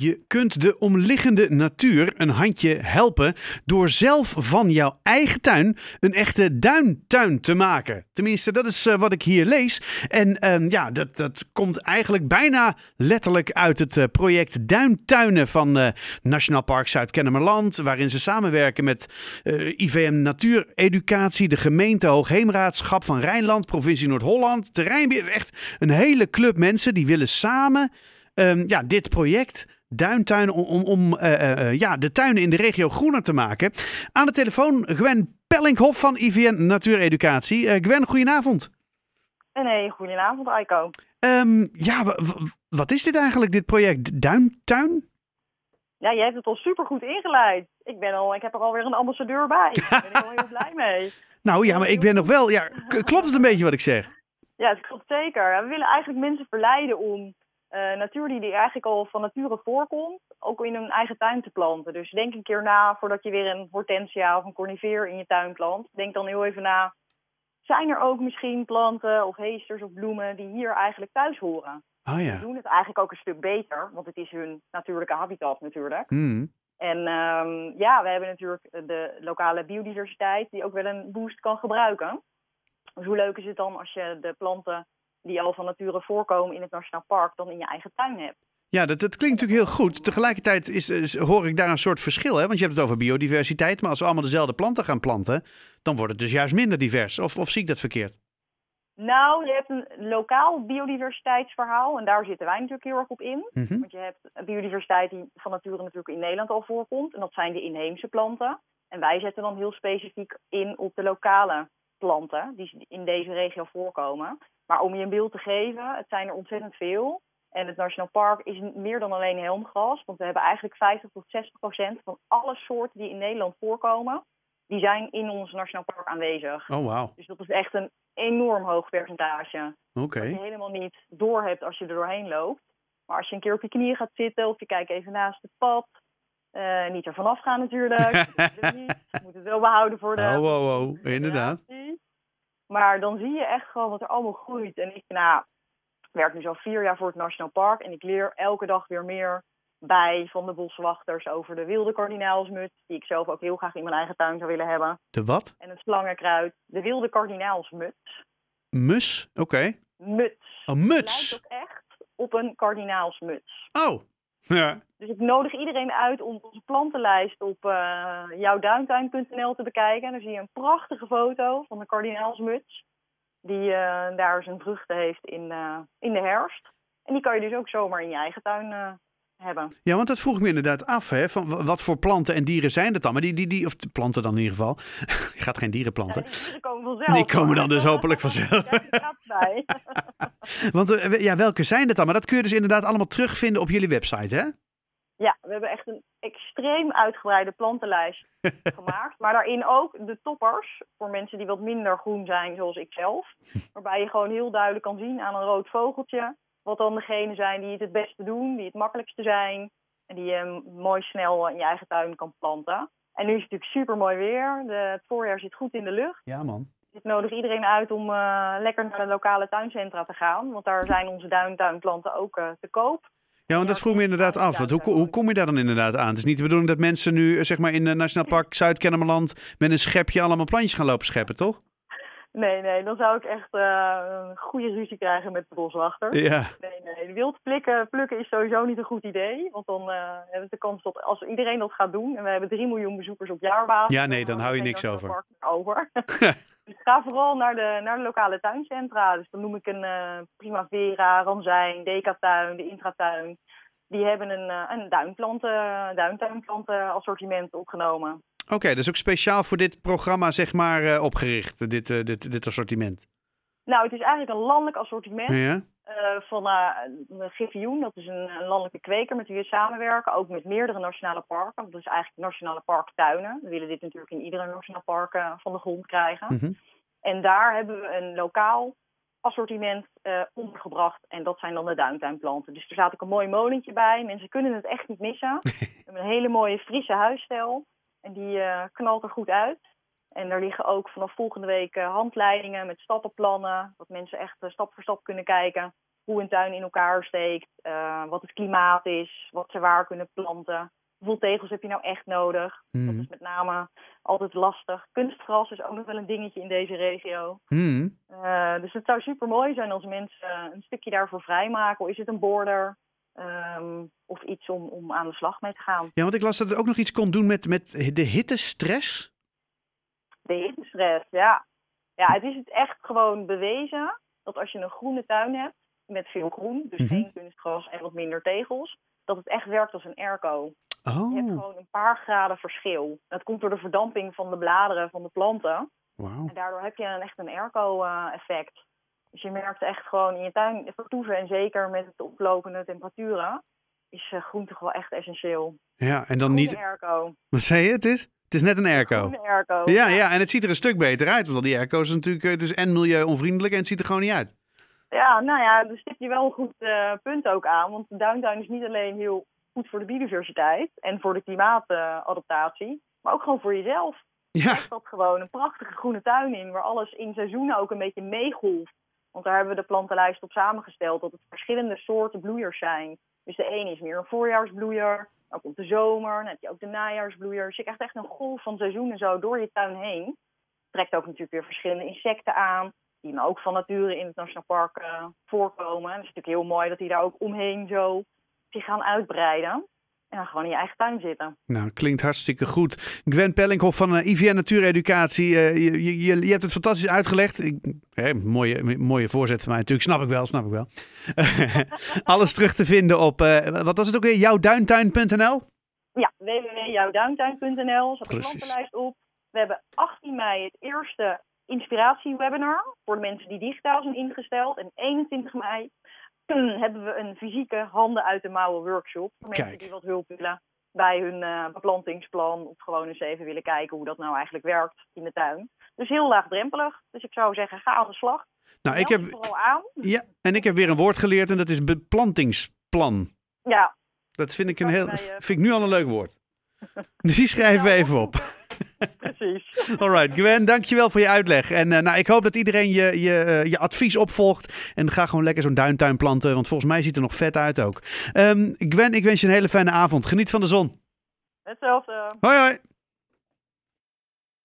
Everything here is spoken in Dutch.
Je kunt de omliggende natuur een handje helpen door zelf van jouw eigen tuin een echte duintuin te maken. Tenminste, dat is uh, wat ik hier lees. En uh, ja, dat, dat komt eigenlijk bijna letterlijk uit het uh, project Duintuinen van Nationaal Park Zuid-Kennemerland, waarin ze samenwerken met IVM Natuureducatie, de gemeente Hoogheemraadschap van Rijnland, provincie Noord-Holland, terreinbeheer. Echt een hele club mensen die willen samen um, ja, dit project duintuinen om, om, om uh, uh, ja, de tuinen in de regio groener te maken. Aan de telefoon Gwen Pellinghoff van IVN Natuureducatie. Gwen, goedenavond. Nee, goedenavond Aiko. Um, ja, wat is dit eigenlijk, dit project Duintuin? Ja, je hebt het al supergoed ingeleid. Ik, ben al, ik heb er alweer een ambassadeur bij. Daar ben ik al heel blij mee. Nou ja, maar ik ben nog wel... Ja, klopt het een beetje wat ik zeg? Ja, het klopt zeker. We willen eigenlijk mensen verleiden om uh, natuur die, die eigenlijk al van nature voorkomt, ook in hun eigen tuin te planten. Dus denk een keer na voordat je weer een hortensia of een corniveer in je tuin plant. Denk dan heel even na, zijn er ook misschien planten of heesters of bloemen die hier eigenlijk thuis horen? Oh ja. Die doen het eigenlijk ook een stuk beter, want het is hun natuurlijke habitat natuurlijk. Mm. En um, ja, we hebben natuurlijk de lokale biodiversiteit die ook wel een boost kan gebruiken. Dus hoe leuk is het dan als je de planten die al van nature voorkomen in het Nationaal Park dan in je eigen tuin hebt. Ja, dat, dat klinkt natuurlijk heel goed. Tegelijkertijd is, hoor ik daar een soort verschil. Hè? Want je hebt het over biodiversiteit. Maar als we allemaal dezelfde planten gaan planten, dan wordt het dus juist minder divers. Of, of zie ik dat verkeerd? Nou, je hebt een lokaal biodiversiteitsverhaal. En daar zitten wij natuurlijk heel erg op in. Mm -hmm. Want je hebt biodiversiteit die van nature natuurlijk in Nederland al voorkomt. En dat zijn de inheemse planten. En wij zetten dan heel specifiek in op de lokale planten die in deze regio voorkomen. Maar om je een beeld te geven, het zijn er ontzettend veel. En het Nationaal Park is meer dan alleen helmgras. Want we hebben eigenlijk 50 tot 60 procent van alle soorten die in Nederland voorkomen, die zijn in ons Nationaal Park aanwezig. Oh, wow. Dus dat is echt een enorm hoog percentage. Oké. Okay. Dat je helemaal niet doorhebt als je er doorheen loopt. Maar als je een keer op je knieën gaat zitten of je kijkt even naast het pad. Uh, niet er vanaf gaan natuurlijk. dat niet. Je moet het wel behouden voor de... Oh, oh, oh. Inderdaad. Maar dan zie je echt gewoon wat er allemaal groeit. En ik nou, werk nu zo vier jaar voor het Nationaal Park. En ik leer elke dag weer meer bij van de boswachters over de wilde kardinaalsmuts. Die ik zelf ook heel graag in mijn eigen tuin zou willen hebben. De wat? En het slangenkruid. De wilde kardinaalsmuts. Mus? Oké. Okay. Muts. Een muts? Het lijkt ook echt op een kardinaalsmuts. Oh. Ja. Dus ik nodig iedereen uit om onze plantenlijst op uh, jouwduintuin.nl te bekijken. En dan zie je een prachtige foto van de kardinaalsmuts. Die uh, daar zijn vruchten heeft in, uh, in de herfst. En die kan je dus ook zomaar in je eigen tuin hebben. Ja, want dat vroeg ik me inderdaad af. Hè, van wat voor planten en dieren zijn dat dan? Maar die, die, die of planten dan in ieder geval. Je gaat geen dieren planten. Ja, die dieren komen vanzelf. Die komen dan dus hopelijk vanzelf. bij. want uh, ja, welke zijn dat dan? Maar dat kun je dus inderdaad allemaal terugvinden op jullie website, hè? Ja, we hebben echt een extreem uitgebreide plantenlijst gemaakt. Maar daarin ook de toppers voor mensen die wat minder groen zijn, zoals ik zelf. Waarbij je gewoon heel duidelijk kan zien aan een rood vogeltje wat dan degenen zijn die het het beste doen, die het makkelijkste zijn. En die je mooi snel in je eigen tuin kan planten. En nu is het natuurlijk super mooi weer. De, het voorjaar zit goed in de lucht. Ja, man. Ik nodig iedereen uit om uh, lekker naar de lokale tuincentra te gaan. Want daar zijn onze duintuinplanten ook uh, te koop. Ja, want dat vroeg me inderdaad af. Want hoe, hoe kom je daar dan inderdaad aan? Het is niet de bedoeling dat mensen nu zeg maar, in het Nationaal Park Zuid-Kennemerland met een schepje allemaal plantjes gaan lopen scheppen, toch? Nee, nee, dan zou ik echt uh, een goede ruzie krijgen met de boswachter. Ja. Nee, nee, wild plukken, plukken is sowieso niet een goed idee. Want dan uh, hebben we de kans dat als iedereen dat gaat doen... en we hebben 3 miljoen bezoekers op jaarbasis... Ja, nee, dan hou je niks over. over. dus ga vooral naar de, naar de lokale tuincentra. Dus dan noem ik een uh, Primavera, Ranzijn, Decatuin, de Intratuin. Die hebben een, een duinplanten, duintuinplanten assortiment opgenomen. Oké, okay, dus ook speciaal voor dit programma zeg maar uh, opgericht, dit, uh, dit, dit assortiment? Nou, het is eigenlijk een landelijk assortiment ja? uh, van uh, Griffioen. Dat is een, een, landelijke kweker met wie we samenwerken. Ook met meerdere nationale parken. Dat is eigenlijk nationale parktuinen. We willen dit natuurlijk in iedere nationale park van de grond krijgen. Mm -hmm. En daar hebben we een lokaal assortiment ondergebracht. En dat zijn dan de duintuinplanten. Dus er staat ook een mooi molentje bij. Mensen kunnen het echt niet missen. we hebben een hele mooie Friese huisstijl. En die uh, knalt er goed uit. En er liggen ook vanaf volgende week uh, handleidingen met stappenplannen. Dat mensen echt uh, stap voor stap kunnen kijken hoe een tuin in elkaar steekt, uh, wat het klimaat is, wat ze waar kunnen planten. Hoeveel tegels heb je nou echt nodig? Dat Mhm. is met name altijd lastig. Kunstgras is ook nog wel een dingetje in deze regio. Uh, dus het zou super mooi zijn als mensen een stukje daarvoor vrijmaken. Of is het een border? Um, of iets om, om aan de slag mee te gaan. Ja, want ik las dat het ook nog iets kon doen met, met de hittestress. De hittestress, ja. Ja, het is het echt gewoon bewezen dat als je een groene tuin hebt met veel groen, dus Mhm. geen kunstgras en wat minder tegels, dat het echt werkt als een airco. Je hebt Oh, gewoon een paar graden verschil. Dat komt door de verdamping van de bladeren van de planten. wauw. En daardoor heb je een, echt een airco-effect. Dus je merkt echt gewoon in je tuin vertoeven en zeker met de oplopende temperaturen is uh, groen toch wel echt essentieel. Ja, en dan niet... airco. Wat zei je? Het is? Het is net een airco. Groene airco. Ja, ja, en het ziet er een stuk beter uit. Want die airco's is natuurlijk... eh, Het is en milieuonvriendelijk en het ziet er gewoon niet uit. Ja, nou ja, daar stip je wel een goed uh, punt ook aan. Want de downtown is niet alleen heel goed voor de biodiversiteit en voor de klimaatadaptatie, maar ook gewoon voor jezelf. Ja, Er staat gewoon een prachtige groene tuin in, waar alles in seizoenen ook een beetje meegolft. Want daar hebben we de plantenlijst op samengesteld, dat het verschillende soorten bloeiers zijn. Dus de ene is meer een voorjaarsbloeier, dan komt de zomer, dan heb je ook de najaarsbloeier. Dus je krijgt echt een golf van seizoenen zo door je tuin heen. Trekt ook natuurlijk weer verschillende insecten aan, die maar ook van nature in het Nationaal Park uh, voorkomen. En het is natuurlijk heel mooi dat die daar ook omheen zo zich gaan uitbreiden. Dan gewoon in je eigen tuin zitten. nou, klinkt hartstikke goed. Gwen Pellinghoff van uh, IVN Natuureducatie. Uh, je, je, je hebt het fantastisch uitgelegd. Ik, mooie, mooie voorzet van mij natuurlijk. Snap ik wel, snap ik wel. Alles terug te vinden op, uh, wat was het ook weer? Jouwduintuin.nl? Ja, www.jouwduintuin.nl. Zat de Precies. plantenlijst op. We hebben 18 mei het eerste inspiratiewebinar voor de mensen die digitaal zijn ingesteld. En 21 mei hebben we een fysieke handen uit de mouwen workshop. Voor mensen Kijk. die wat hulp willen bij hun uh, beplantingsplan. Of gewoon eens even willen kijken hoe dat nou eigenlijk werkt in de tuin. Dus heel laagdrempelig. Dus ik zou zeggen, ga aan de slag. Nou, ik heb, je vooral aan. ja, en ik heb weer een woord geleerd en dat is beplantingsplan. Ja, Dat vind ik, een heel, eh, vind ik nu al een leuk woord. Die schrijven we even op. precies. Alright, Gwen, dankjewel voor je uitleg. En eh, nou, ik hoop dat iedereen je, je, eh, je advies opvolgt. En ga gewoon lekker zo'n duintuin planten, want volgens mij ziet het er nog vet uit ook. Ehm, Gwen, ik wens je een hele fijne avond. Geniet van de zon. Hetzelfde. Hoi hoi.